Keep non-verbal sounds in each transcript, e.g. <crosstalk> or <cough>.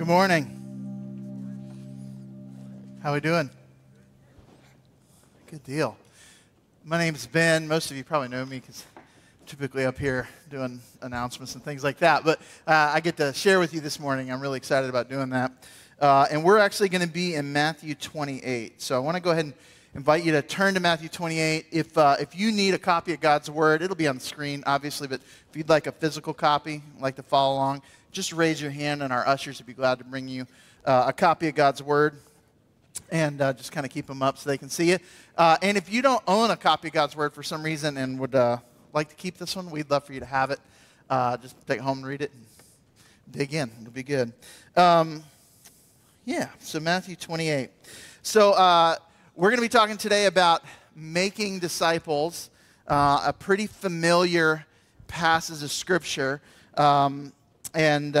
Good morning. How are we doing? Good deal. My name's Ben. Most of you probably know me because typically up here doing announcements and things like that. But uh, I get to share with you this morning. I'm really excited about doing that. Uh, and we're actually going to be in Matthew 28. So I want to go ahead and invite you to turn to Matthew 28. If, uh, if you need a copy of God's Word, it'll be on the screen, obviously, but if you'd like a physical copy, like to follow along, just raise your hand and our ushers would be glad to bring you uh, a copy of God's Word and uh, just kind of keep them up so they can see it. Uh, and if you don't own a copy of God's Word for some reason and would uh, like to keep this one, we'd love for you to have it. Uh, just take it home and read it and dig in. It'll be good. Um, yeah, so Matthew 28. So uh, we're going to be talking today about making disciples, uh, a pretty familiar passage of Scripture. Um, and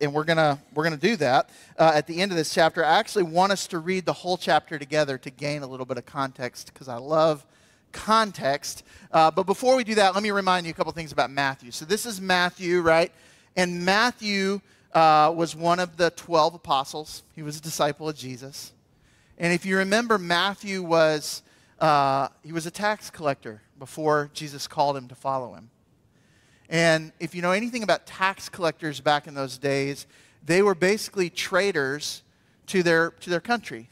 and we're gonna we're gonna do that uh, at the end of this chapter. I actually want us to read the whole chapter together to gain a little bit of context because I love context. Uh, but before we do that, let me remind you a couple things about Matthew. So this is Matthew, right? And Matthew uh, was one of the twelve apostles. He was a disciple of Jesus. And if you remember, Matthew was uh, he was a tax collector before Jesus called him to follow him. And if you know anything about tax collectors back in those days, they were basically traitors to their, to their country.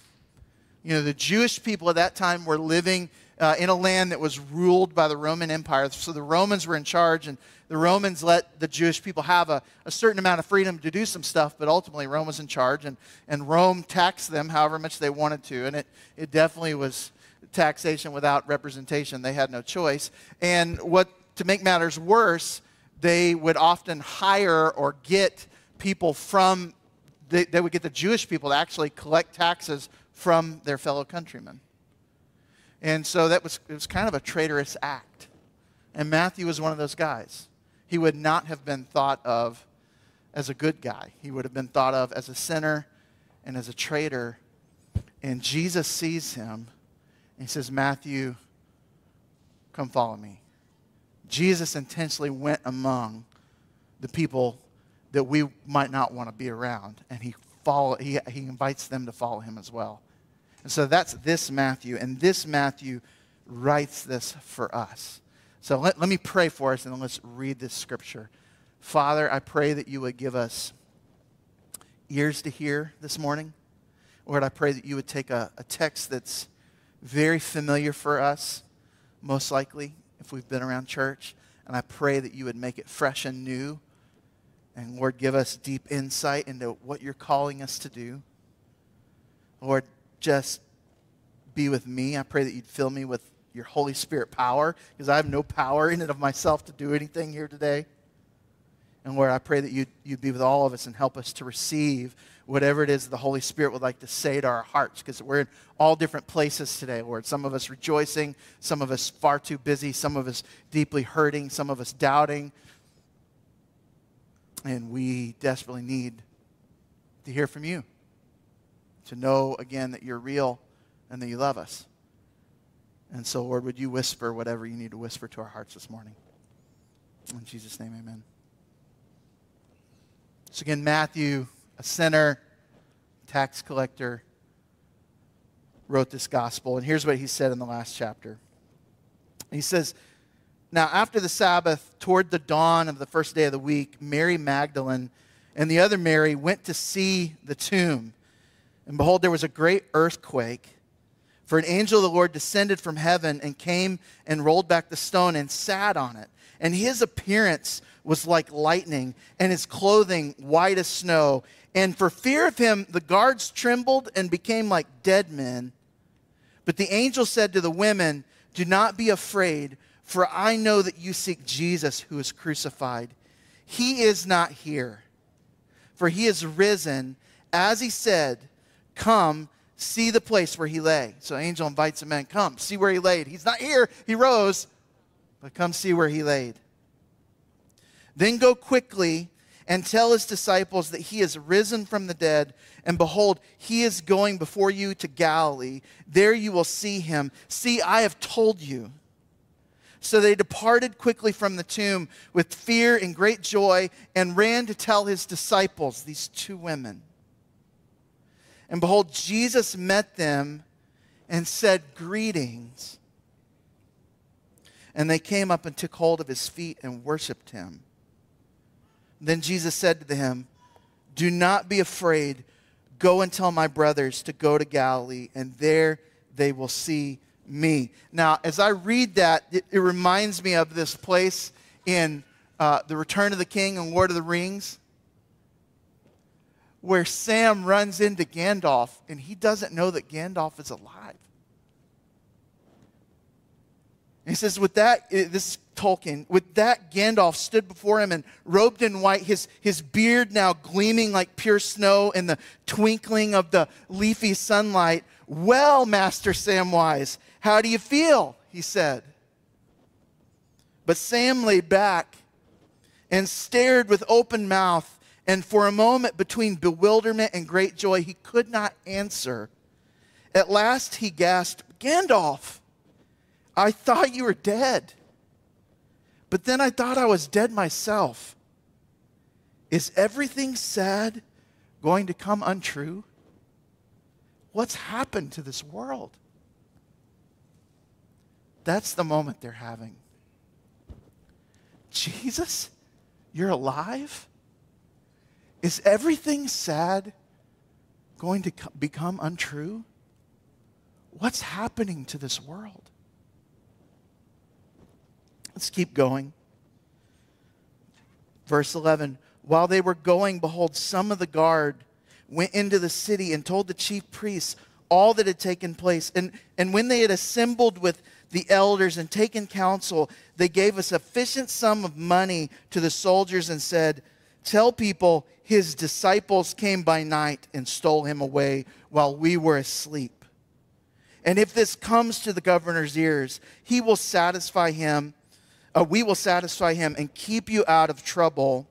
You know, the Jewish people at that time were living uh, in a land that was ruled by the Roman Empire. So the Romans were in charge, and the Romans let the Jewish people have a, a certain amount of freedom to do some stuff, but ultimately Rome was in charge, and, and Rome taxed them however much they wanted to. And it, it definitely was taxation without representation. They had no choice. And what, to make matters worse, they would often hire or get people from, they, they would get the Jewish people to actually collect taxes from their fellow countrymen. And so that was, it was kind of a traitorous act. And Matthew was one of those guys. He would not have been thought of as a good guy, he would have been thought of as a sinner and as a traitor. And Jesus sees him and he says, Matthew, come follow me. Jesus intentionally went among the people that we might not want to be around, and he, follow, he, he invites them to follow him as well. And so that's this Matthew, and this Matthew writes this for us. So let, let me pray for us, and then let's read this scripture. Father, I pray that you would give us ears to hear this morning. Lord, I pray that you would take a, a text that's very familiar for us, most likely, if we've been around church. And I pray that you would make it fresh and new. And Lord, give us deep insight into what you're calling us to do. Lord, just be with me. I pray that you'd fill me with your Holy Spirit power because I have no power in and of myself to do anything here today. And Lord, I pray that you'd, you'd be with all of us and help us to receive whatever it is the Holy Spirit would like to say to our hearts, because we're in all different places today, Lord. Some of us rejoicing, some of us far too busy, some of us deeply hurting, some of us doubting. And we desperately need to hear from you, to know again that you're real and that you love us. And so, Lord, would you whisper whatever you need to whisper to our hearts this morning? In Jesus' name, amen. So, again, Matthew a sinner, tax collector, wrote this gospel. And here's what he said in the last chapter. He says, Now, after the Sabbath, toward the dawn of the first day of the week, Mary Magdalene and the other Mary went to see the tomb. And behold, there was a great earthquake. For an angel of the Lord descended from heaven and came and rolled back the stone and sat on it. And his appearance was like lightning, and his clothing white as snow. And for fear of him, the guards trembled and became like dead men. But the angel said to the women, Do not be afraid, for I know that you seek Jesus who is crucified. He is not here, for he is risen. As he said, Come, see the place where he lay. So angel invites him in. Come, see where he laid. He's not here, he rose, but come see where he laid. Then go quickly and tell his disciples that he is risen from the dead. And behold, he is going before you to Galilee. There you will see him. See, I have told you. So they departed quickly from the tomb with fear and great joy and ran to tell his disciples, these two women. And behold, Jesus met them and said, Greetings. And they came up and took hold of his feet and worshiped him. Then Jesus said to them, Do not be afraid. Go and tell my brothers to go to Galilee, and there they will see me. Now, as I read that, it, it reminds me of this place in uh, The Return of the King and Lord of the Rings where Sam runs into Gandalf and he doesn't know that Gandalf is alive. He says, with that, this Tolkien, with that Gandalf stood before him and robed in white, his, his beard now gleaming like pure snow in the twinkling of the leafy sunlight. Well, Master Samwise, how do you feel? He said. But Sam lay back and stared with open mouth and for a moment, between bewilderment and great joy, he could not answer. At last, he gasped, Gandalf, I thought you were dead. But then I thought I was dead myself. Is everything sad going to come untrue? What's happened to this world? That's the moment they're having. Jesus, you're alive? Is everything sad going to become untrue? What's happening to this world? Let's keep going. Verse 11 While they were going, behold, some of the guard went into the city and told the chief priests all that had taken place. And, and when they had assembled with the elders and taken counsel, they gave a sufficient sum of money to the soldiers and said, Tell people his disciples came by night and stole him away while we were asleep. And if this comes to the governor's ears, he will satisfy him, uh, we will satisfy him and keep you out of trouble.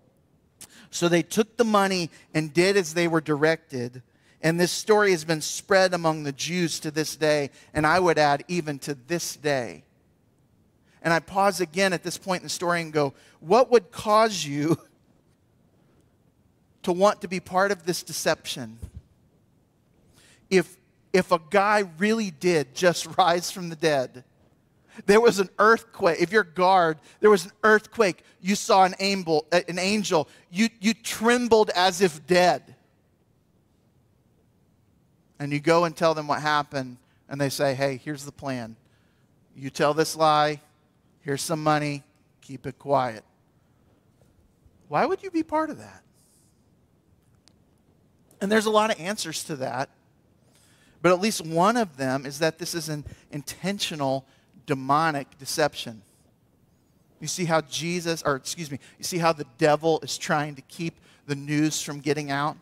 So they took the money and did as they were directed. And this story has been spread among the Jews to this day, and I would add, even to this day. And I pause again at this point in the story and go, What would cause you to want to be part of this deception. If, if a guy really did just <laughs> rise from the dead, there was an earthquake. If you're guard, there was an earthquake. You saw an angel, an angel. You, you trembled as if dead. And you go and tell them what happened, and they say, hey, here's the plan. You tell this lie, here's some money, keep it quiet. Why would you be part of that? And there's a lot of answers to that. But at least one of them is that this is an intentional demonic deception. You see how Jesus, or excuse me, you see how the devil is trying to keep the news from getting out?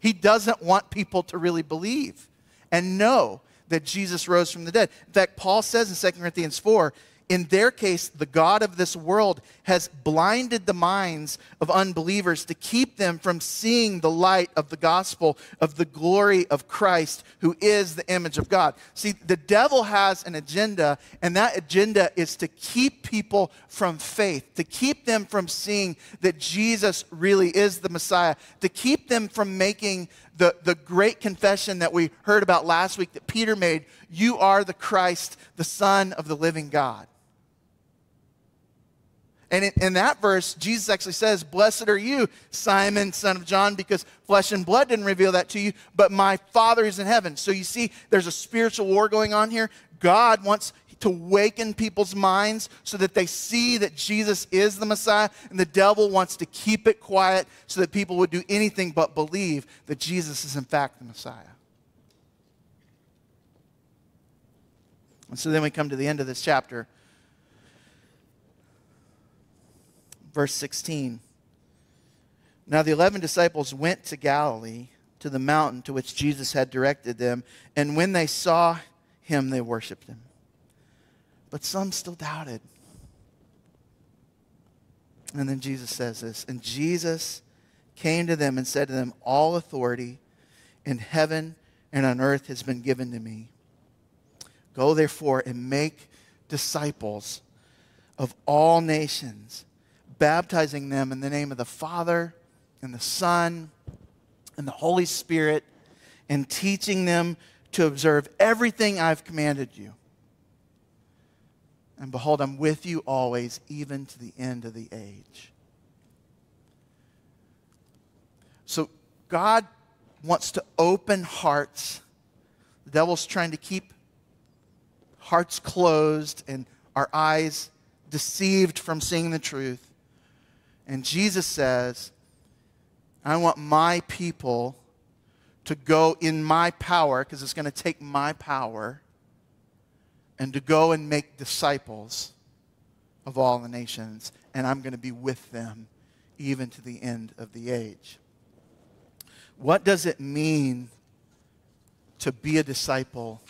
He doesn't want people to really believe and know that Jesus rose from the dead. In fact, Paul says in 2 Corinthians 4 in their case, the God of this world has blinded the minds of unbelievers to keep them from seeing the light of the gospel of the glory of Christ, who is the image of God. See, the devil has an agenda, and that agenda is to keep people from faith, to keep them from seeing that Jesus really is the Messiah, to keep them from making the, the great confession that we heard about last week that Peter made You are the Christ, the Son of the living God. And in, in, that verse, Jesus actually says, Blessed are you, Simon, son of John, because flesh and blood didn't reveal that to you, but my Father is in heaven. So you see, there's a spiritual war going on here. God wants to waken people's minds so that they see that Jesus is the Messiah, and the devil wants to keep it quiet so that people would do anything but believe that Jesus is, in fact, the Messiah. And so then we come to the end of this chapter. Verse 16. Now the eleven disciples went to Galilee, to the mountain to which Jesus had directed them, and when they saw him, they worshiped him. But some still doubted. And then Jesus says this And Jesus came to them and said to them, All authority in heaven and on earth has been given to me. Go therefore and make disciples of all nations, baptizing them in the name of the Father and the Son and the Holy Spirit, and teaching them to observe everything I've commanded you. And behold, I'm with you always, even to the end of the age. So, God wants to open hearts. The devil's trying to keep hearts closed and our eyes deceived from seeing the truth. And Jesus says, I want my people to go in my power, because it's going to take my power, and to go and make disciples of all the nations. And I'm going to be with them even to the end of the age. What does it mean to be a disciple?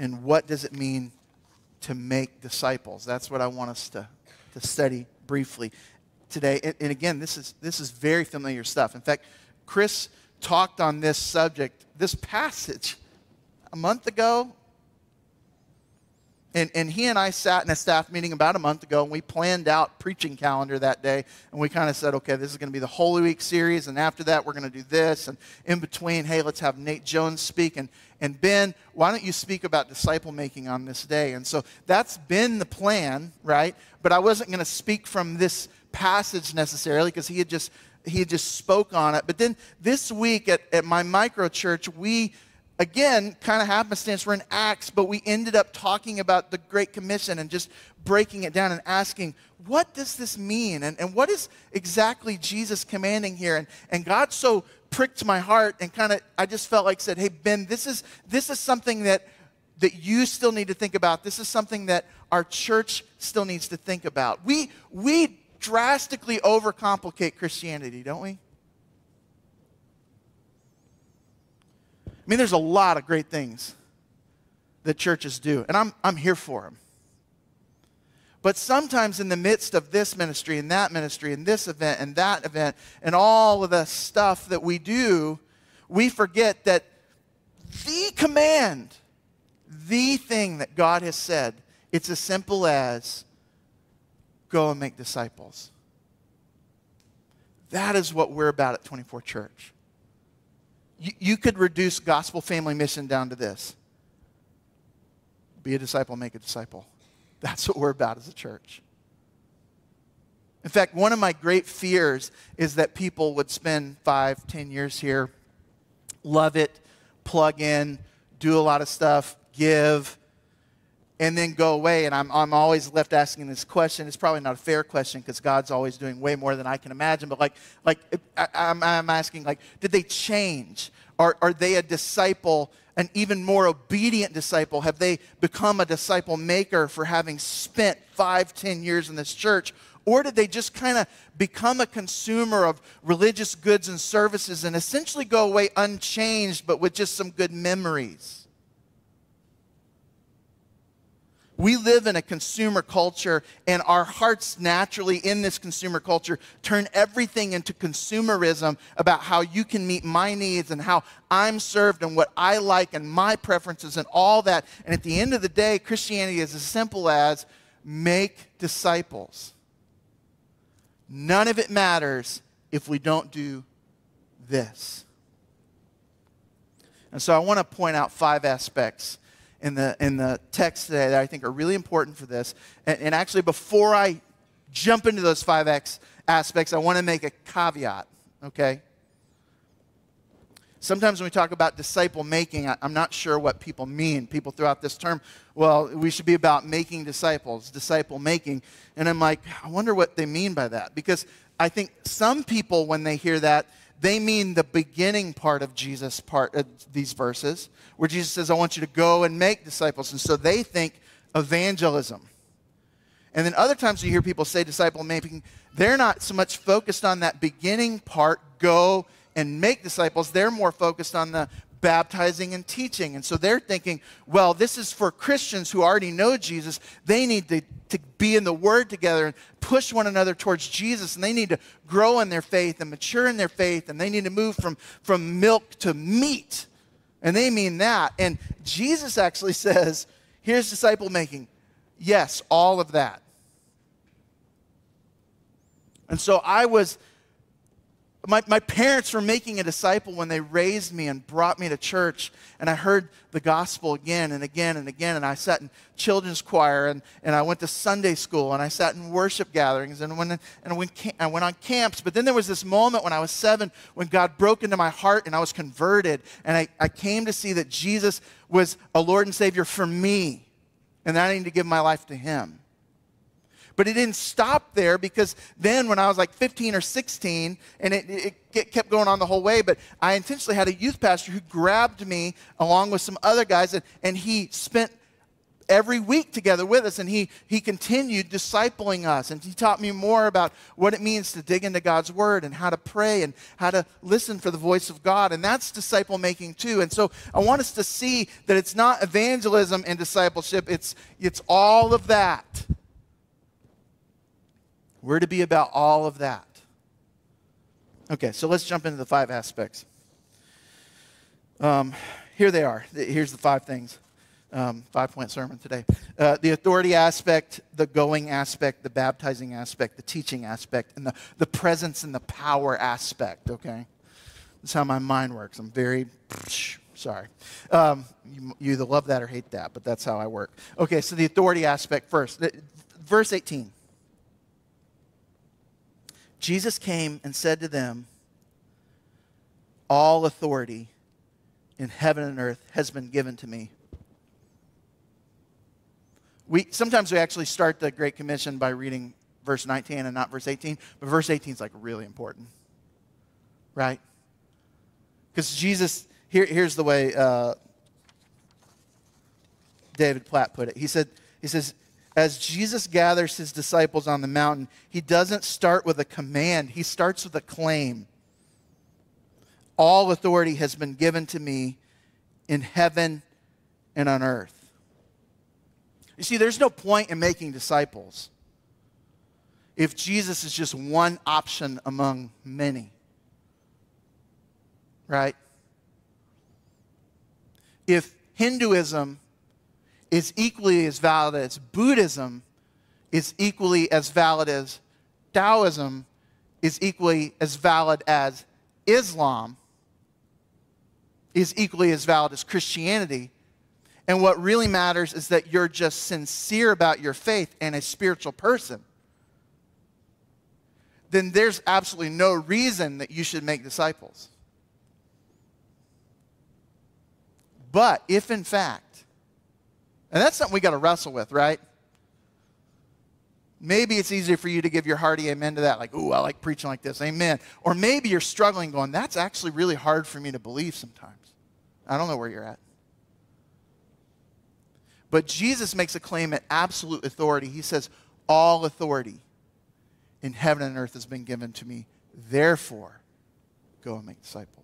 And what does it mean to make disciples? That's what I want us to, to study briefly today. And, and again, this is, this is very familiar stuff. In fact, Chris talked on this subject, this passage, a month ago, and, and he and I sat in a staff meeting about a month ago, and we planned out preaching calendar that day. And we kind of said, okay, this is going to be the Holy Week series, and after that, we're going to do this. And in between, hey, let's have Nate Jones speak. And, and Ben, why don't you speak about disciple making on this day? And so that's been the plan, right? But I wasn't going to speak from this passage necessarily because he had just he had just spoke on it. But then this week at, at my micro church, we again, kind of happenstance, we're in Acts, but we ended up talking about the Great Commission and just breaking it down and asking, what does this mean? And, and what is exactly Jesus commanding here? And, and God so pricked my heart and kind of, I just felt like said, hey, Ben, this is, this is something that, that you still need to think about. This is something that our church still needs to think about. We, we drastically overcomplicate Christianity, don't we? I mean, there's a lot of great things that churches do, and I'm, I'm here for them. But sometimes, in the midst of this ministry and that ministry and this event and that event and all of the stuff that we do, we forget that the command, the thing that God has said, it's as simple as go and make disciples. That is what we're about at 24 Church you, you could reduce gospel family mission down to this be a disciple, make a disciple. That's what we're about as a church. In fact, one of my great fears is that people would spend five, ten years here, love it, plug in, do a lot of stuff, give, and then go away. And I'm, I'm always left asking this question. It's probably not a fair question because God's always doing way more than I can imagine. But like, like I, I'm, I'm asking, like, did they change? Are, are they a disciple, an even more obedient disciple? Have they become a disciple maker for having spent five, ten years in this church? Or did they just kind of become a consumer of religious goods and services and essentially go away unchanged, but with just some good memories? We live in a consumer culture, and our hearts naturally in this consumer culture turn everything into consumerism about how you can meet my needs and how I'm served and what I like and my preferences and all that. And at the end of the day, Christianity is as simple as make disciples. None of it matters if we don't do this. And so I want to point out five aspects in the, in the text today that I think are really important for this. And, and actually, before I jump into those five X aspects, I want to make a caveat, okay? Sometimes when we talk about disciple making, I, I'm not sure what people mean. People throw out this term, well, we should be about making disciples, disciple making. And I'm like, I wonder what they mean by that. Because I think some people, when they hear that, they mean the beginning part of Jesus' part of these verses, where Jesus says, I want you to go and make disciples. And so they think evangelism. And then other times you hear people say disciple making, they're not so much focused on that beginning part, go and make disciples. They're more focused on the baptizing and teaching. And so they're thinking, well, this is for Christians who already know Jesus. They need to, to be in the Word together and push one another towards Jesus. And they need to grow in their faith and mature in their faith. And they need to move from, from milk to meat. And they mean that. And Jesus actually <laughs> says, here's disciple making. Yes, all of that. And so I was my, my parents were making a disciple when they raised me and brought me to church. And I heard the gospel again and again and again. And I sat in children's choir and, and I went to Sunday school and I sat in worship gatherings and, when, and went, I went on camps. But then there was this moment when I was seven when God broke into my heart and I was converted. And I, I came to see that Jesus was a Lord and Savior for me and that I needed to give my life to Him. But it didn't stop there because then when I was like 15 or 16, and it, it, kept going on the whole way, but I intentionally had a youth pastor who grabbed me along with some other guys, and, and he spent every week together with us and he, he continued discipling us and he taught me more about what it means to dig into god's word and how to pray and how to listen for the voice of god and that's disciple making too and so i want us to see that it's not evangelism and discipleship it's, it's all of that we're to be about all of that. Okay, so let's jump into the five aspects. Um, here they are. Here's the five things. Um, five point sermon today. Uh, the authority aspect, the going aspect, the baptizing aspect, the teaching aspect, and the, the presence and the power aspect, okay? That's how my mind works. I'm very, sorry. Um, you, you either love that or hate that, but that's how I work. Okay, so the authority aspect first. Verse 18. Jesus came and said to them, All authority in heaven and earth has been given to me. We, sometimes we actually start the Great Commission by reading verse 19 and not verse 18, but verse 18 is like really important, right? Because Jesus, here, here's the way uh, David Platt put it. He said, he says, as Jesus gathers his disciples on the mountain, he doesn't start with a command, he starts with a claim. All authority has been given to me in heaven and on earth. You see, there's no point in making disciples if Jesus is just one option among many. Right? If Hinduism is equally as valid as Buddhism, is equally as valid as Taoism, is equally as valid as Islam, is equally as valid as Christianity. And what really matters is that you're just sincere about your faith and a spiritual person. Then there's absolutely no reason that you should make disciples. But if in fact and that's something we got to wrestle with, right? Maybe it's easier for you to give your hearty amen to that, like, ooh, I like preaching like this, amen. Or maybe you're struggling going, that's actually really hard for me to believe sometimes. I don't know where you're at. But Jesus makes a claim at absolute authority. He says, All authority in heaven and earth has been given to me. Therefore, go and make disciples.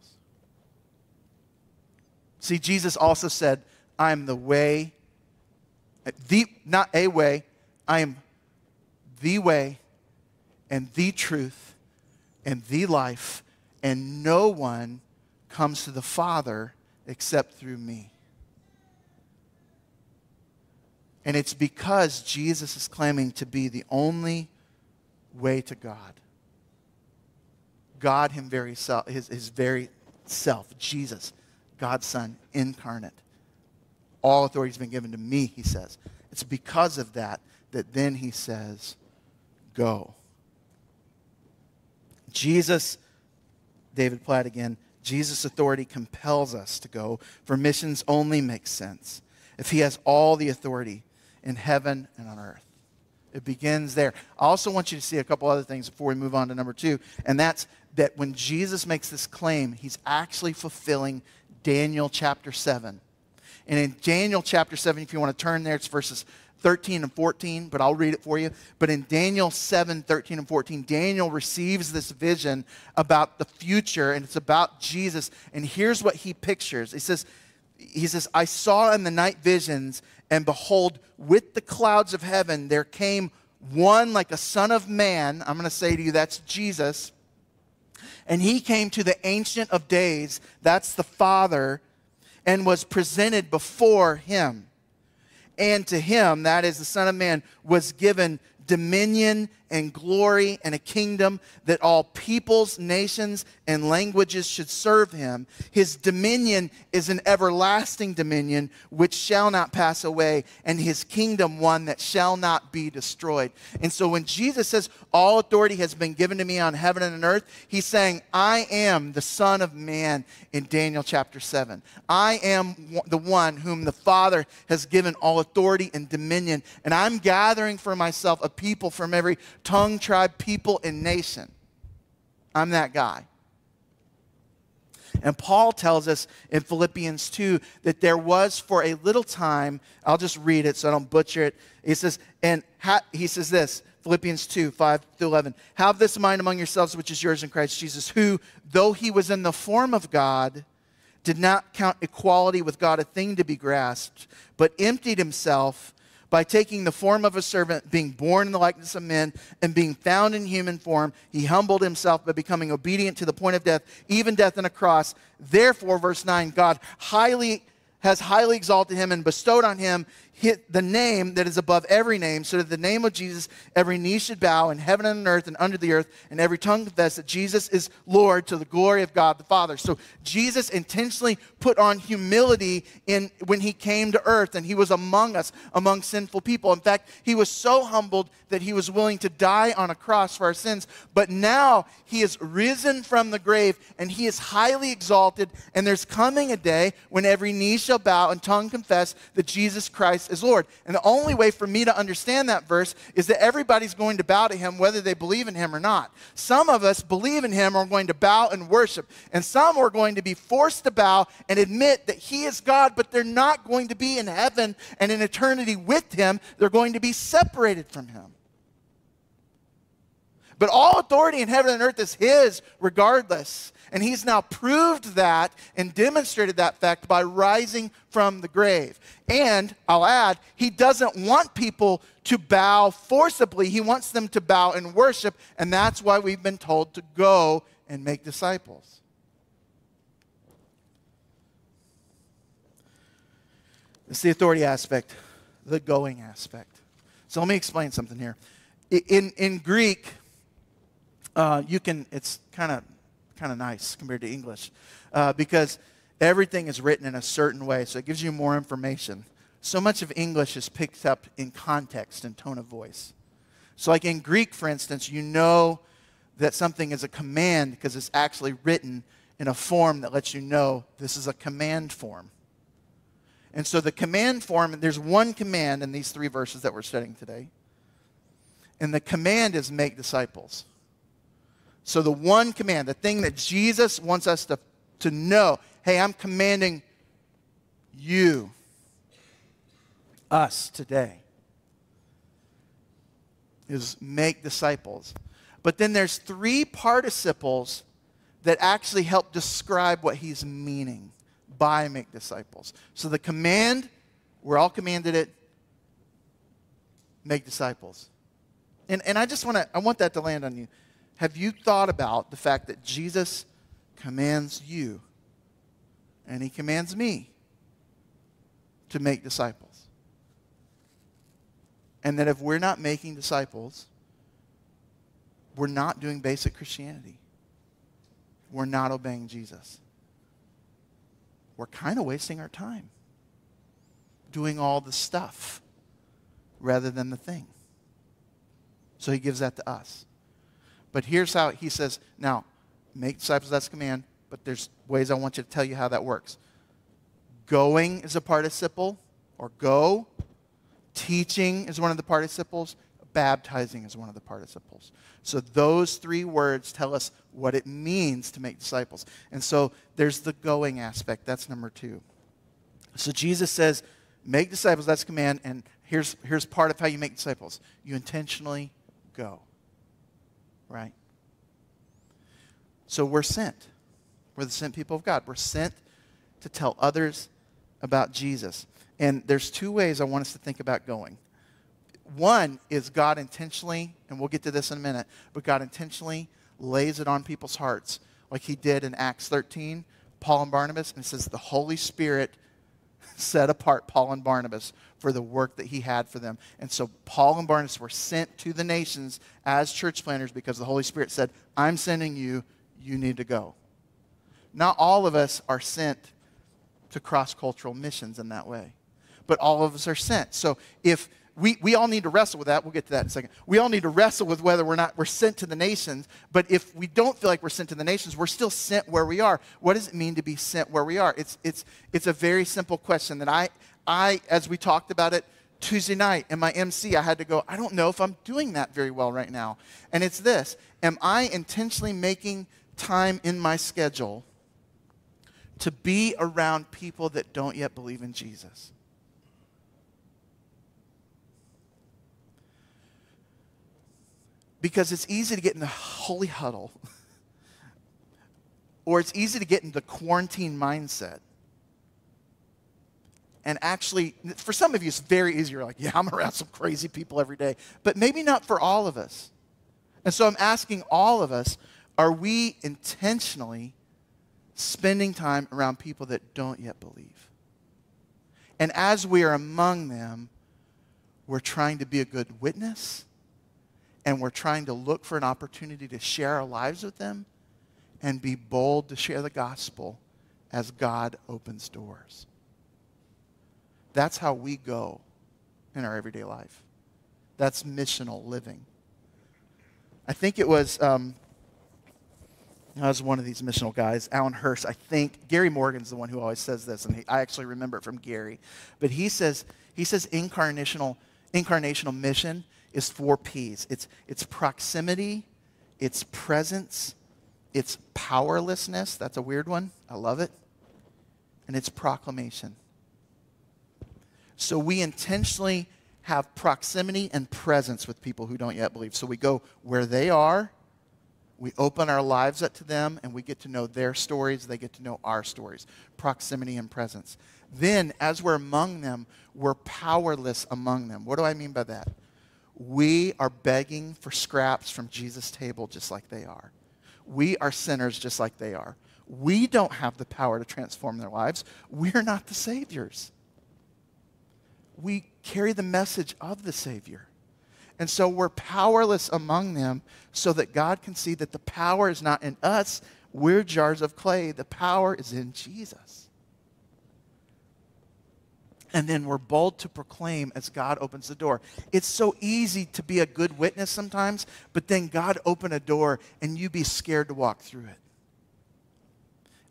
See, Jesus also said, I am the way, the, not a way, I am the way and the truth and the life, and no one comes to the Father except through me. And it's because Jesus is claiming to be the only way to God. God, him very self, his, his very self, Jesus, God's Son, incarnate. All authority has been given to me, he says. It's because of that that then he says, Go. Jesus, David Platt again, Jesus' authority compels us to go, for missions only make sense if he has all the authority in heaven and on earth. It begins there. I also want you to see a couple other things before we move on to number two, and that's that when Jesus makes this claim, he's actually fulfilling Daniel chapter 7. And in Daniel chapter 7, if you want to turn there, it's verses 13 and 14, but I'll read it for you. But in Daniel 7, 13 and 14, Daniel receives this vision about the future, and it's about Jesus. And here's what he pictures. He says, he says, I saw in the night visions, and behold, with the clouds of heaven, there came one like a son of man. I'm going to say to you, that's Jesus. And he came to the Ancient of Days, that's the Father, and was presented before him. And to him, that is the Son of Man, was given dominion and glory and a kingdom that all peoples, nations, and languages should serve him. His dominion is an everlasting dominion which shall not pass away, and his kingdom one that shall not be destroyed. And so when Jesus says, All authority has been given to me on heaven and on earth, he's saying, I am the Son of Man in Daniel chapter 7. I am the one whom the Father has given all authority and dominion, and I'm gathering for myself a people from every tongue, tribe, people, and nation. I'm that guy. And Paul tells us in Philippians 2 that there was for a little time, I'll just read it so I don't butcher it. He says, and ha- he says this, Philippians 2, 5 through 11. Have this mind among yourselves, which is yours in Christ Jesus, who, though he was in the form of God, did not count equality with God a thing to be grasped, but emptied himself by taking the form of a servant, being born in the likeness of men, and being found in human form, he humbled himself by becoming obedient to the point of death, even death on a cross. Therefore, verse 9, God highly has highly exalted him and bestowed on him the name that is above every name, so that the name of Jesus every knee should bow in heaven and on earth and under the earth, and every tongue confess that Jesus is Lord to the glory of God the Father. So Jesus intentionally put on humility in when he came to earth and he was among us, among sinful people. In fact, he was so humbled that he was willing to die on a cross for our sins. But now he is risen from the grave and he is highly exalted, and there's coming a day when every knee shall bow and tongue confess that Jesus Christ Christ is Lord. And the only way for me to understand that verse is that everybody's going to bow to him whether they believe in him or not. Some of us believe in him are going to bow and worship, and some are going to be forced to bow and admit that he is God, but they're not going to be in heaven and in eternity with him. They're going to be separated from him. But all authority in heaven and earth is his regardless. And he's now proved that and demonstrated that fact by rising from the grave. And I'll add, he doesn't want people to bow forcibly, he wants them to bow and worship. And that's why we've been told to go and make disciples. It's the authority aspect, the going aspect. So let me explain something here. In, in Greek, uh, you can, it's kind of kind of nice compared to English uh, because everything is written in a certain way, so it gives you more information. So much of English is picked up in context and tone of voice. So, like in Greek, for instance, you know that something is a command because it's actually written in a form that lets you know this is a command form. And so, the command form, there's one command in these three verses that we're studying today. And the command is make disciples. So, the one command, the thing that Jesus wants us to, to know hey, I'm commanding you, us today, is make disciples. But then there's three participles that actually help describe what he's meaning by make disciples. So, the command, we're all commanded it make disciples. And, and I just want to, I want that to land on you. Have you thought about the fact that Jesus commands you and he commands me to make disciples? And that if we're not making disciples, we're not doing basic Christianity. We're not obeying Jesus. We're kind of wasting our time doing all the stuff rather than the thing. So he gives that to us. But here's how he says, now, make disciples, that's command, but there's ways I want you to tell you how that works. Going is a participle, or go. Teaching is one of the participles. Baptizing is one of the participles. So those three words tell us what it means to make disciples. And so there's the going aspect. That's number two. So Jesus says, make disciples, that's command. And here's, here's part of how you make disciples you intentionally go right? So we're sent. We're the sent people of God. We're sent to tell others about Jesus. And there's two ways I want us to think about going. One is God intentionally, and we'll get to this in a minute, but God intentionally lays it on people's hearts, like he did in Acts 13, Paul and Barnabas, and it says the Holy Spirit <laughs> set apart Paul and Barnabas for the work that he had for them. And so Paul and Barnabas were sent to the nations as church planters because the Holy Spirit said, I'm sending you, you need to go. Not all of us are sent to cross cultural missions in that way, but all of us are sent. So if we, we all need to wrestle with that. We'll get to that in a second. We all need to wrestle with whether we're not we're sent to the nations. But if we don't feel like we're sent to the nations, we're still sent where we are. What does it mean to be sent where we are? It's it's it's a very simple question that I I as we talked about it Tuesday night in my MC, I had to go, I don't know if I'm doing that very well right now. And it's this Am I intentionally making time in my schedule to be around people that don't yet believe in Jesus? Because it's easy to get in the holy huddle, <laughs> or it's easy to get in the quarantine mindset. And actually, for some of you, it's very easy. You're like, yeah, I'm around some crazy people every day. But maybe not for all of us. And so I'm asking all of us are we intentionally spending time around people that don't yet believe? And as we are among them, we're trying to be a good witness and we're trying to look for an opportunity to share our lives with them and be bold to share the gospel as God opens doors. That's how we go in our everyday life. That's missional living. I think it was, um, I was one of these missional guys, Alan Hirsch. I think Gary Morgan's the one who always says this, and he, I actually remember it from Gary. But he says, he says incarnational, incarnational mission is four P's it's, it's proximity, it's presence, it's powerlessness. That's a weird one. I love it. And it's proclamation. So we intentionally have proximity and presence with people who don't yet believe. So we go where they are, we open our lives up to them, and we get to know their stories. They get to know our stories. Proximity and presence. Then, as we're among them, we're powerless among them. What do I mean by that? We are begging for scraps from Jesus' table just like they are. We are sinners just like they are. We don't have the power to transform their lives. We're not the saviors. We carry the message of the Savior. And so we're powerless among them so that God can see that the power is not in us. We're jars of clay. The power is in Jesus. And then we're bold to proclaim as God opens the door. It's so easy to be a good witness sometimes, but then God open a door and you be scared to walk through it.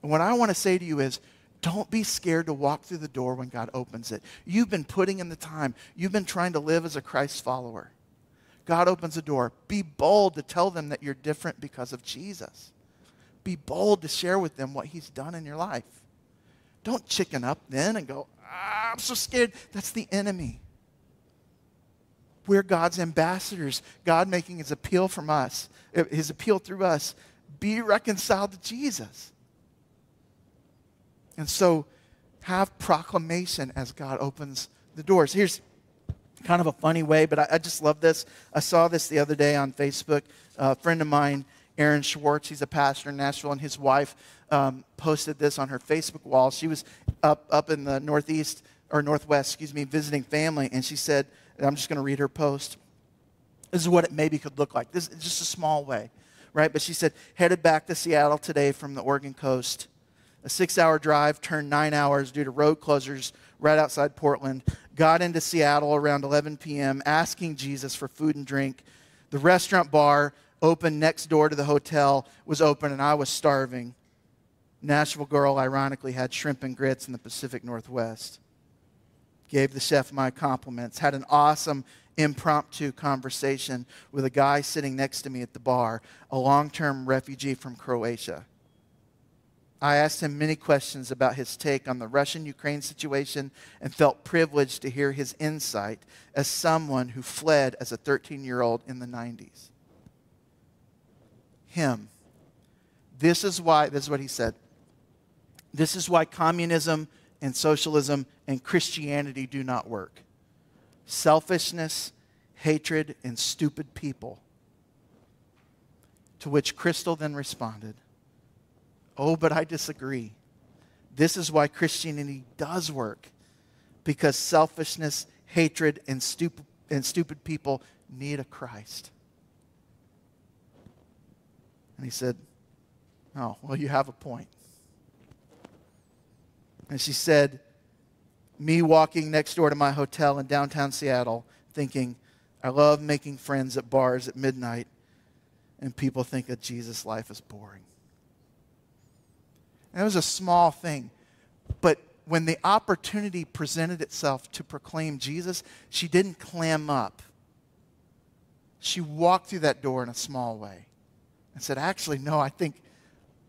And what I want to say to you is don't be scared to walk through the door when God opens it. You've been putting in the time, you've been trying to live as a Christ follower. God opens the door. Be bold to tell them that you're different because of Jesus. Be bold to share with them what He's done in your life. Don't chicken up then and go, ah, I'm so scared. That's the enemy. We're God's ambassadors. God making his appeal from us, eh, his appeal through us. Be reconciled to Jesus. And so have proclamation as God opens the doors. Here's kind of a funny way, but I, I just love this. I saw this the other day on Facebook. Uh, a friend of mine, Aaron Schwartz, he's a pastor in Nashville, and his wife um, posted this on her Facebook wall. She was up, up in the Northeast, or Northwest, excuse me, visiting family, and she said, I'm just going to read her post. This is what it maybe could look like. This is just a small way, right? But she said, headed back to Seattle today from the Oregon coast. A six hour drive turned nine hours due to road closures right outside Portland. Got into Seattle around 11 p.m., asking Jesus for food and drink. The restaurant bar open next door to the hotel was open, and I was starving. Nashville girl, ironically, had shrimp and grits in the Pacific Northwest. Gave the chef my compliments. Had an awesome impromptu conversation with a guy sitting next to me at the bar, a long term refugee from Croatia. I asked him many questions about his take on the Russian Ukraine situation and felt privileged to hear his insight as someone who fled as a 13 year old in the 90s. Him. This is why, this is what he said. This is why communism and socialism and Christianity do not work. Selfishness, hatred, and stupid people. To which Crystal then responded, Oh, but I disagree. This is why Christianity does work. because selfishness, hatred, and stupid, and stupid people need a Christ. And he said, Oh, well, you have a point. And she said, Me walking next door to my hotel in downtown Seattle, thinking, I love making friends at bars at midnight, and people think that Jesus' life is boring. And it was a small thing. But when the opportunity presented itself to proclaim Jesus, she didn't clam up. She walked through that door in a small way and said, Actually, no, I think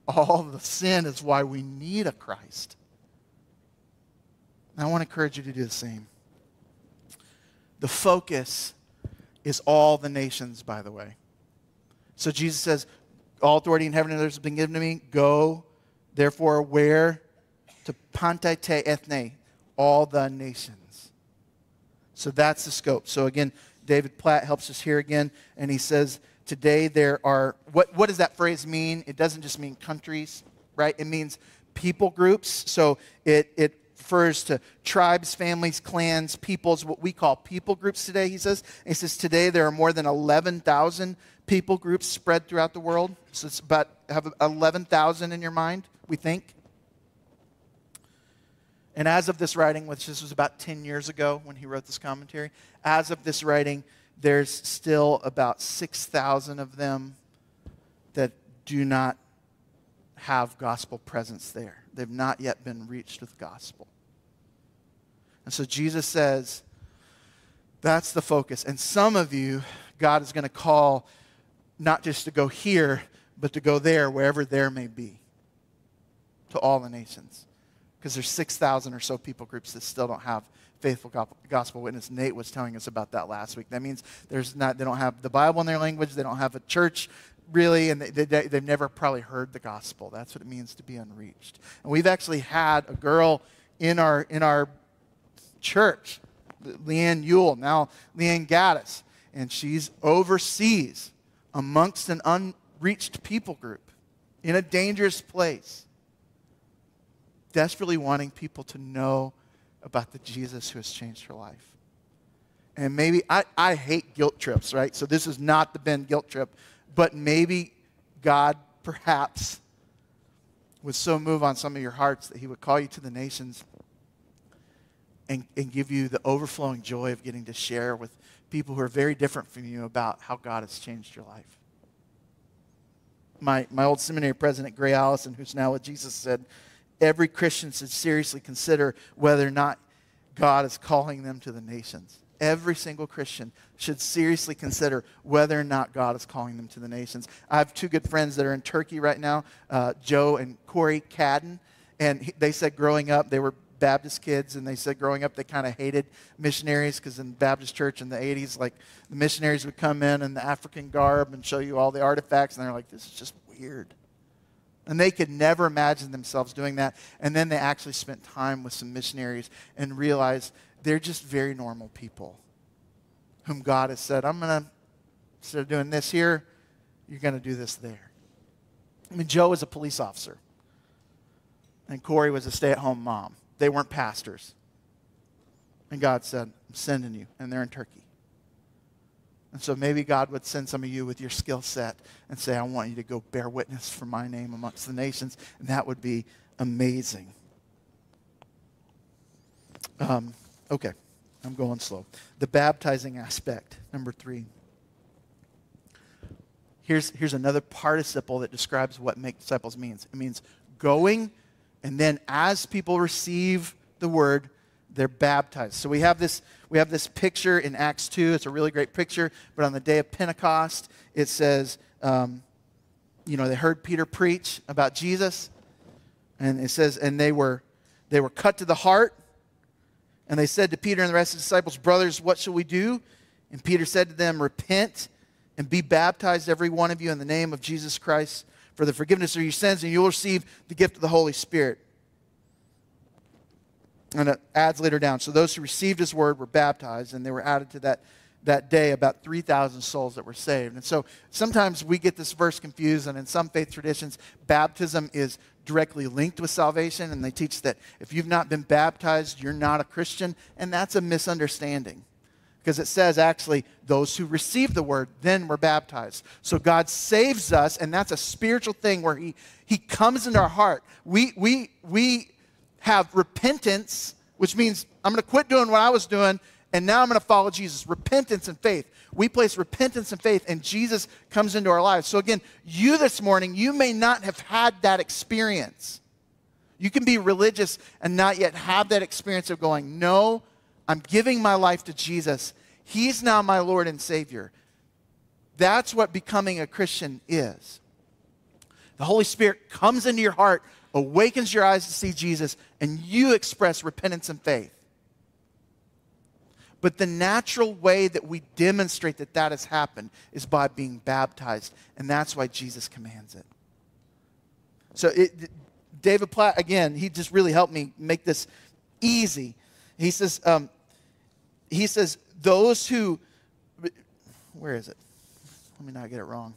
all the sin is why we need a Christ. And I want to encourage you to do the same. The focus is all the nations, by the way. So Jesus says, All authority in heaven and earth has been given to me. Go, therefore, where? To panta ta ethne, all the nations. So that's the scope. So again, David Platt helps us here again, and he says, Today there are, what, what does that phrase mean? It doesn't just mean countries, right? It means people groups. So it, it refers to tribes, families, clans, peoples, what we call people groups today, he says. He says today there are more than 11,000 people groups spread throughout the world. So it's about, have 11,000 in your mind, we think. And as of this writing, which this was about 10 years ago when he wrote this commentary, as of this writing, there's still about 6,000 of them that do not have gospel presence there. They've not yet been reached with gospel. And so Jesus says, that's the focus. And some of you, God is going to call not just to go here, but to go there, wherever there may be, to all the nations. Because there's 6,000 or so people groups that still don't have faithful gospel witness. Nate was telling us about that last week. That means there's not, they don't have the Bible in their language, they don't have a church really, and they, they, they've never probably heard the gospel. That's what it means to be unreached. And we've actually had a girl in our, in our church, Leanne Yule, now Leanne Gaddis, and she's overseas amongst an unreached people group in a dangerous place, desperately wanting people to know about the Jesus who has changed her life. And maybe I, I hate guilt trips, right? So this is not the Ben guilt trip, but maybe God perhaps would so move on some of your hearts that he would call you to the nations and, and give you the overflowing joy of getting to share with people who are very different from you about how God has changed your life. My, my old seminary president, Gray Allison, who's now with Jesus, said, Every Christian should seriously consider whether or not God is calling them to the nations. Every single Christian should seriously consider whether or not God is calling them to the nations. I have two good friends that are in Turkey right now, uh, Joe and Corey Cadden. And he, they said growing up, they were Baptist kids, and they said growing up they kind of hated missionaries because in Baptist church in the 80s, like the missionaries would come in in the African garb and show you all the artifacts, and they're like, this is just weird. And they could never imagine themselves doing that. And then they actually spent time with some missionaries and realized they're just very normal people whom God has said, I'm going to, instead of doing this here, you're going to do this there. I mean, Joe was a police officer, and Corey was a stay at home mom. They weren't pastors. And God said, I'm sending you. And they're in Turkey. And so maybe God would send some of you with your skill set and say, I want you to go bear witness for my name amongst the nations. And that would be amazing. Um, okay, I'm going slow. The baptizing aspect, number three. Here's, here's another participle that describes what make disciples means. It means going and then as people receive the word, they're baptized. So we have this we have this picture in Acts 2. It's a really great picture. But on the day of Pentecost, it says, um, you know, they heard Peter preach about Jesus. And it says, and they were they were cut to the heart. And they said to Peter and the rest of the disciples, Brothers, what shall we do? And Peter said to them, Repent and be baptized, every one of you, in the name of Jesus Christ for the forgiveness of your sins, and you'll receive the gift of the Holy Spirit. And it adds later down. So those who received his word were baptized, and they were added to that, that day about 3,000 souls that were saved. And so sometimes we get this verse confused, and in some faith traditions, baptism is directly linked with salvation, and they teach that if you've not been baptized, you're not a Christian, and that's a misunderstanding. Because it says actually, those who received the word then were baptized. So God saves us, and that's a spiritual thing where He, he comes into our heart. We, we, we have repentance, which means I'm going to quit doing what I was doing and now I'm going to follow Jesus. Repentance and faith. We place repentance and faith, and Jesus comes into our lives. So, again, you this morning, you may not have had that experience. You can be religious and not yet have that experience of going, No, I'm giving my life to Jesus. He's now my Lord and Savior. That's what becoming a Christian is. The Holy Spirit comes into your heart, awakens your eyes to see Jesus, and you express repentance and faith. But the natural way that we demonstrate that that has happened is by being baptized. And that's why Jesus commands it. So, it, David Platt, again, he just really helped me make this easy. He says, um, he says, those who, where is it? Let me not get it wrong.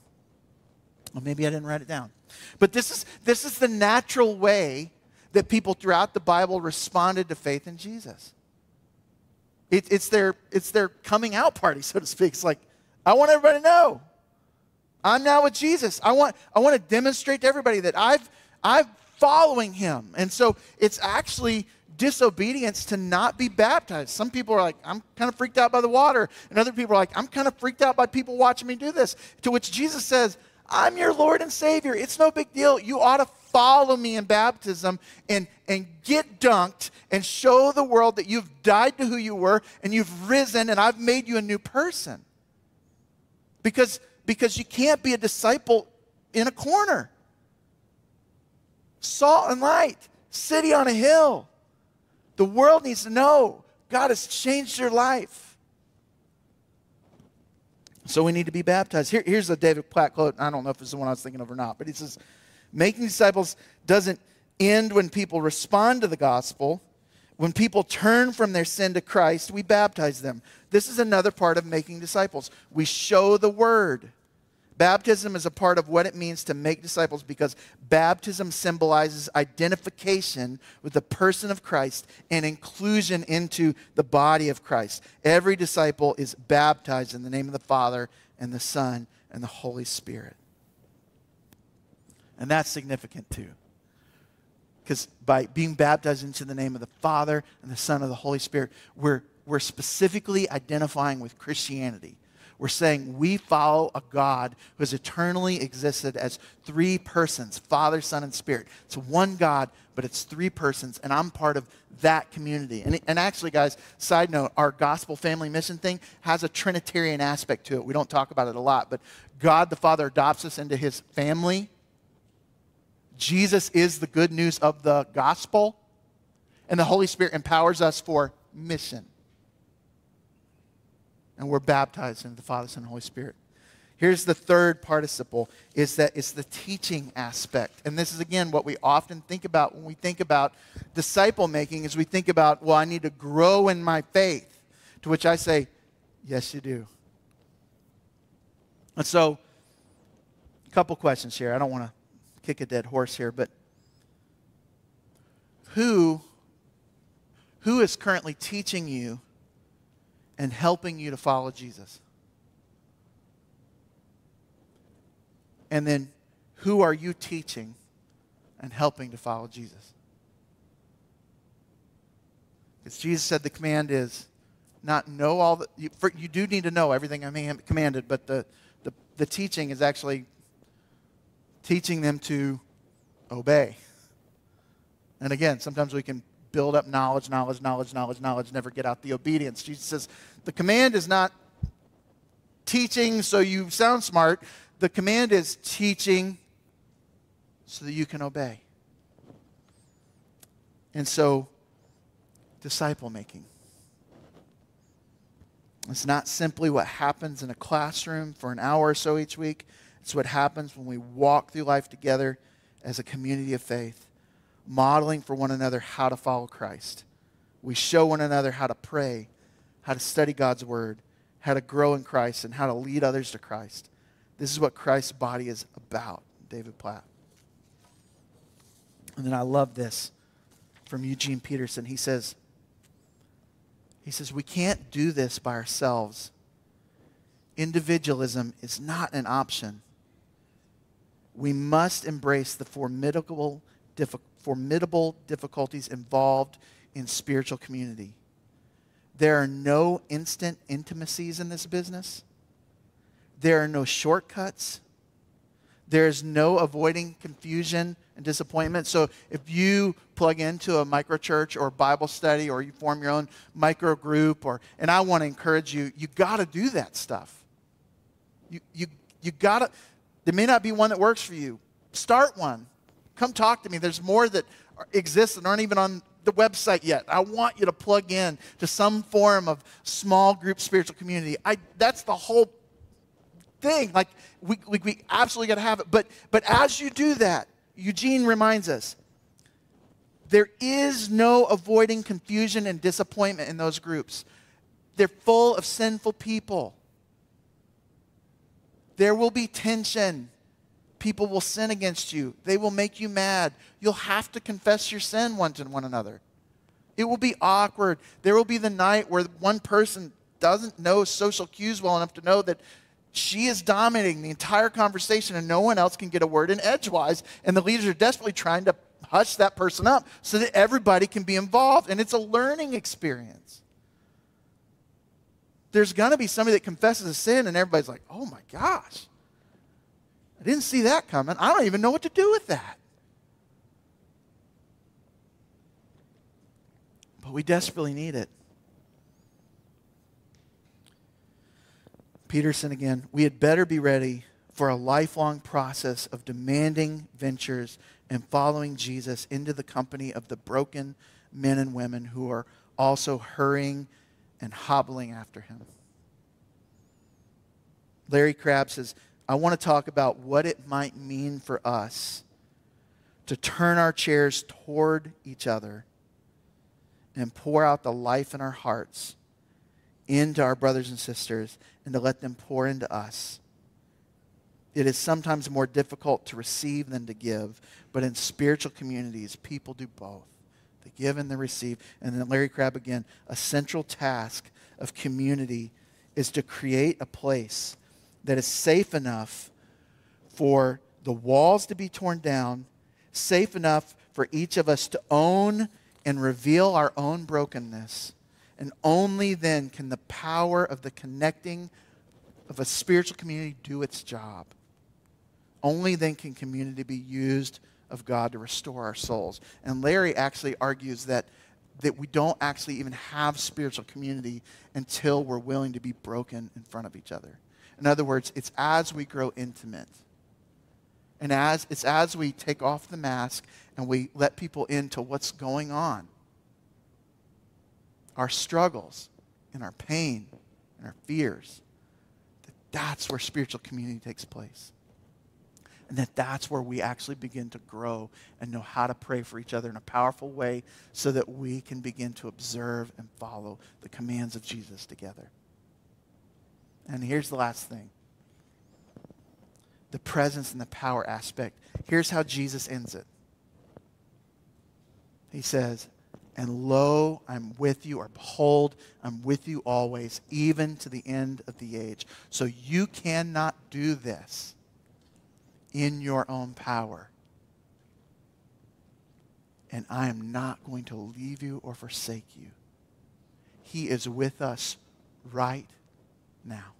Well, maybe I didn't write it down. But this is, this is the natural way that people throughout the Bible responded to faith in Jesus. It, it's, their, it's their coming out party, <laughs> so to speak. It's like, I want everybody to know. I'm now with Jesus. I want, I want to demonstrate to everybody that I've, I'm following him. And so it's actually disobedience to not be baptized. Some people are like, I'm kind of freaked out by the water. And other people are like, I'm kind of freaked out by people watching me do this. To which Jesus says, I'm your Lord and Savior. It's no big deal. You ought to follow me in baptism and, and get dunked and show the world that you've died to who you were and you've risen and I've made you a new person. Because, because you can't be a disciple in a corner. Salt and light, city on a hill. The world needs to know God has changed your life. So we need to be baptized. Here, here's a David Platt quote. I don't know if it's the one I was thinking of or not, but he says, Making disciples doesn't end when people respond to the gospel. When people turn from their sin to Christ, we baptize them. This is another part of making disciples. We show the word. Baptism is a part of what it means to make disciples because baptism symbolizes identification with the person of Christ and inclusion into the body of Christ. Every disciple is baptized in the name of the Father and the Son and the Holy Spirit. And that's significant too. Because by being baptized into the name of the Father and the Son of the Holy Spirit, we're, we're specifically identifying with Christianity. We're saying we follow a God who has eternally existed as three persons Father, Son, and Spirit. It's one God, but it's three persons, and I'm part of that community. And, and actually, guys, side note, our gospel family mission thing has a Trinitarian aspect to it. We don't talk about it a lot, but God the Father adopts us into his family Jesus is the good news of the gospel, and the Holy Spirit empowers us for mission. And we're baptized into the Father, Son, and Holy Spirit. Here's the third participle is that it's the teaching aspect. And this is again what we often think about when we think about disciple making is we think about, well, I need to grow in my faith. To which I say, yes, you do. And so, a couple questions here. I don't want to kick a dead horse here, but who who is currently teaching you and helping you to follow Jesus? And then who are you teaching and helping to follow Jesus? Because Jesus said the command is not know all the, you, for, you do need to know everything I commanded, but the, the, the teaching is actually teaching them to obey. And again, sometimes we can build up knowledge, knowledge, knowledge, knowledge, knowledge, never get out the obedience. Jesus says the command is not teaching so you sound smart, the command is teaching so that you can obey. And so, disciple making. It's not simply what happens in a classroom for an hour or so each week. It's what happens when we walk through life together as a community of faith, modeling for one another how to follow Christ. We show one another how to pray, how to study God's word, how to grow in Christ and how to lead others to Christ. This is what Christ's body is about, David Platt. And then I love this from Eugene Peterson. He says, he says, we can't do this by ourselves. Individualism is not an option. We must embrace the formidable, formidable difficulties involved in spiritual community. There are no instant intimacies in this business. There are no shortcuts. There is no avoiding confusion and disappointment. So if you plug into a micro church or Bible study or you form your own micro group or and I want to encourage you, you got to do that stuff. You you you got to there may not be one that works for you. Start one. Come talk to me. There's more that exist that aren't even on the website yet. I want you to plug in to some form of small group spiritual community. I, that's the whole thing. Like, we, we, we absolutely got to have it. But, but as you do that, Eugene reminds us there is no avoiding confusion and disappointment in those groups. They're full of sinful people. There will be tension. People will sin against you. They will make you mad. You'll have to confess your sin one to one another. It will be awkward. There will be the night where one person doesn't know social cues well enough to know that she is dominating the entire conversation and no one else can get a word in edgewise. And the leaders are desperately trying to hush that person up so that everybody can be involved. And it's a learning experience. There's going to be somebody that confesses a sin and everybody's like, oh my gosh, I didn't see that coming. I don't even know what to do with that. But we desperately need it. Peterson again, we had better be ready for a lifelong process of demanding ventures and following Jesus into the company of the broken men and women who are also hurrying and hobbling after him. Larry Crabb says, I want to talk about what it might mean for us to turn our chairs toward each other and pour out the life in our hearts into our brothers and sisters and to let them pour into us. It is sometimes more difficult to receive than to give, but in spiritual communities, people do both. They give and they receive. And then Larry Crabb again, a central task of community is to create a place that is safe enough for the walls to be torn down, safe enough for each of us to own and reveal our own brokenness. And only then can the power of the connecting of a spiritual community do its job. Only then can community be used of God to restore our souls. And Larry actually argues that, that we don't actually even have spiritual community until we're willing to be broken in front of each other. In other words, it's as we grow intimate. And as it's as we take off the mask and we let people into what's going on. Our struggles and our pain and our fears. That that's where spiritual community takes place. And that that's where we actually begin to grow and know how to pray for each other in a powerful way so that we can begin to observe and follow the commands of Jesus together. And here's the last thing the presence and the power aspect. Here's how Jesus ends it He says, And lo, I'm with you, or behold, I'm with you always, even to the end of the age. So you cannot do this in your own power. And I am not going to leave you or forsake you. He is with us right now.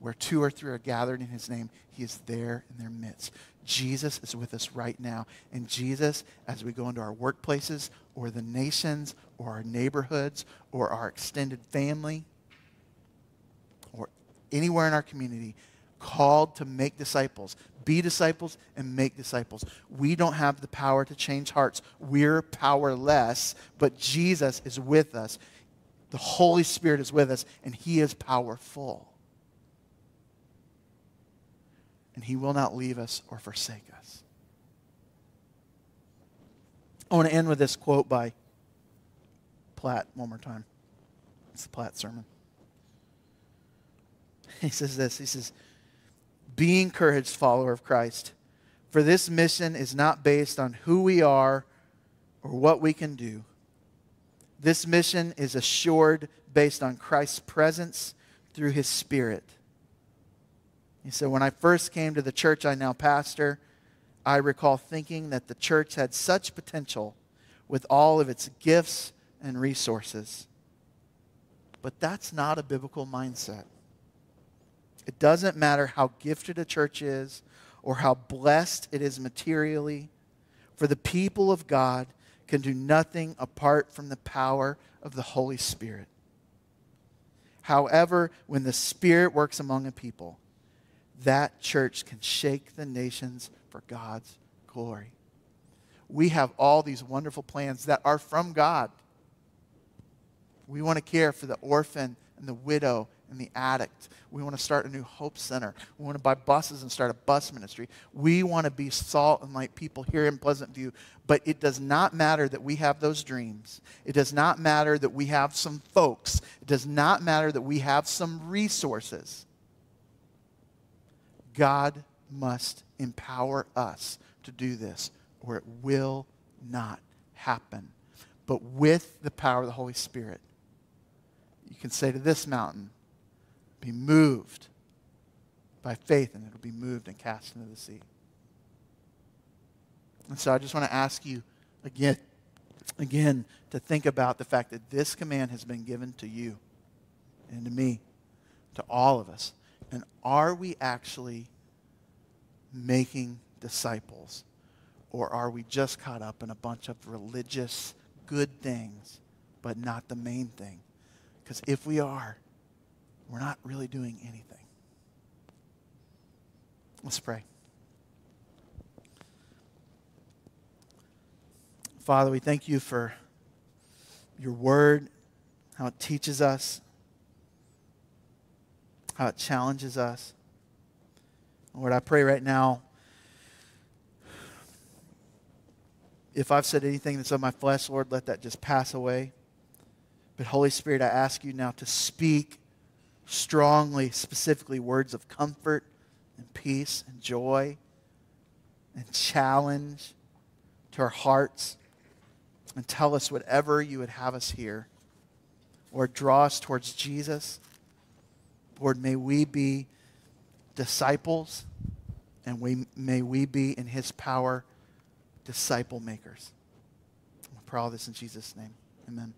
Where two or three are gathered in his name, he is there in their midst. Jesus is with us right now. And Jesus, as we go into our workplaces or the nations or our neighborhoods or our extended family or anywhere in our community, called to make disciples, be disciples and make disciples. We don't have the power to change hearts. We're powerless, but Jesus is with us. The Holy Spirit is with us, and He is powerful and He will not leave us or forsake us. I want to end with this quote by Platt one more time. It's the Platt sermon. <laughs> He says this He says, Be encouraged, follower of Christ, for this mission is not based on who we are or what we can do. This mission is assured based on Christ's presence through his Spirit. He said, When I first came to the church I now pastor, I recall thinking that the church had such potential with all of its gifts and resources. But that's not a biblical mindset. It doesn't matter how gifted a church is or how blessed it is materially, for the people of God can do nothing apart from the power of the Holy Spirit. However, when the Spirit works among a people, that church can shake the nations for God's glory. We have all these wonderful plans that are from God. We want to care for the orphan and the widow and the addict. We want to start a new hope center. We want to buy buses and start a bus ministry. We want to be salt and light people here in Pleasant View. But it does not matter that we have those dreams. It does not matter that we have some folks. It does not matter that we have some resources. God must empower us to do this, or it will not happen. But with the power of the Holy Spirit, you can say to this mountain, be moved by faith, and it'll be moved and cast into the sea. And so I just want to ask you again, again, to think about the fact that this command has been given to you and to me, to all of us. And are we actually making disciples? Or are we just caught up in a bunch of religious good things, but not the main thing? Because if we are, we're not really doing anything. Let's pray. Father, we thank you for your word, how it teaches us, how it challenges us. Lord, I pray right now, if I've said anything that's of my flesh, Lord, let that just pass away. But Holy Spirit, I ask you now to speak strongly, specifically, words of comfort and peace and joy and challenge to our hearts and tell us whatever you would have us hear. Or draw us towards Jesus. Lord, may we be disciples and we, may we be in his power disciple makers. Pray all this in Jesus' name. Amen.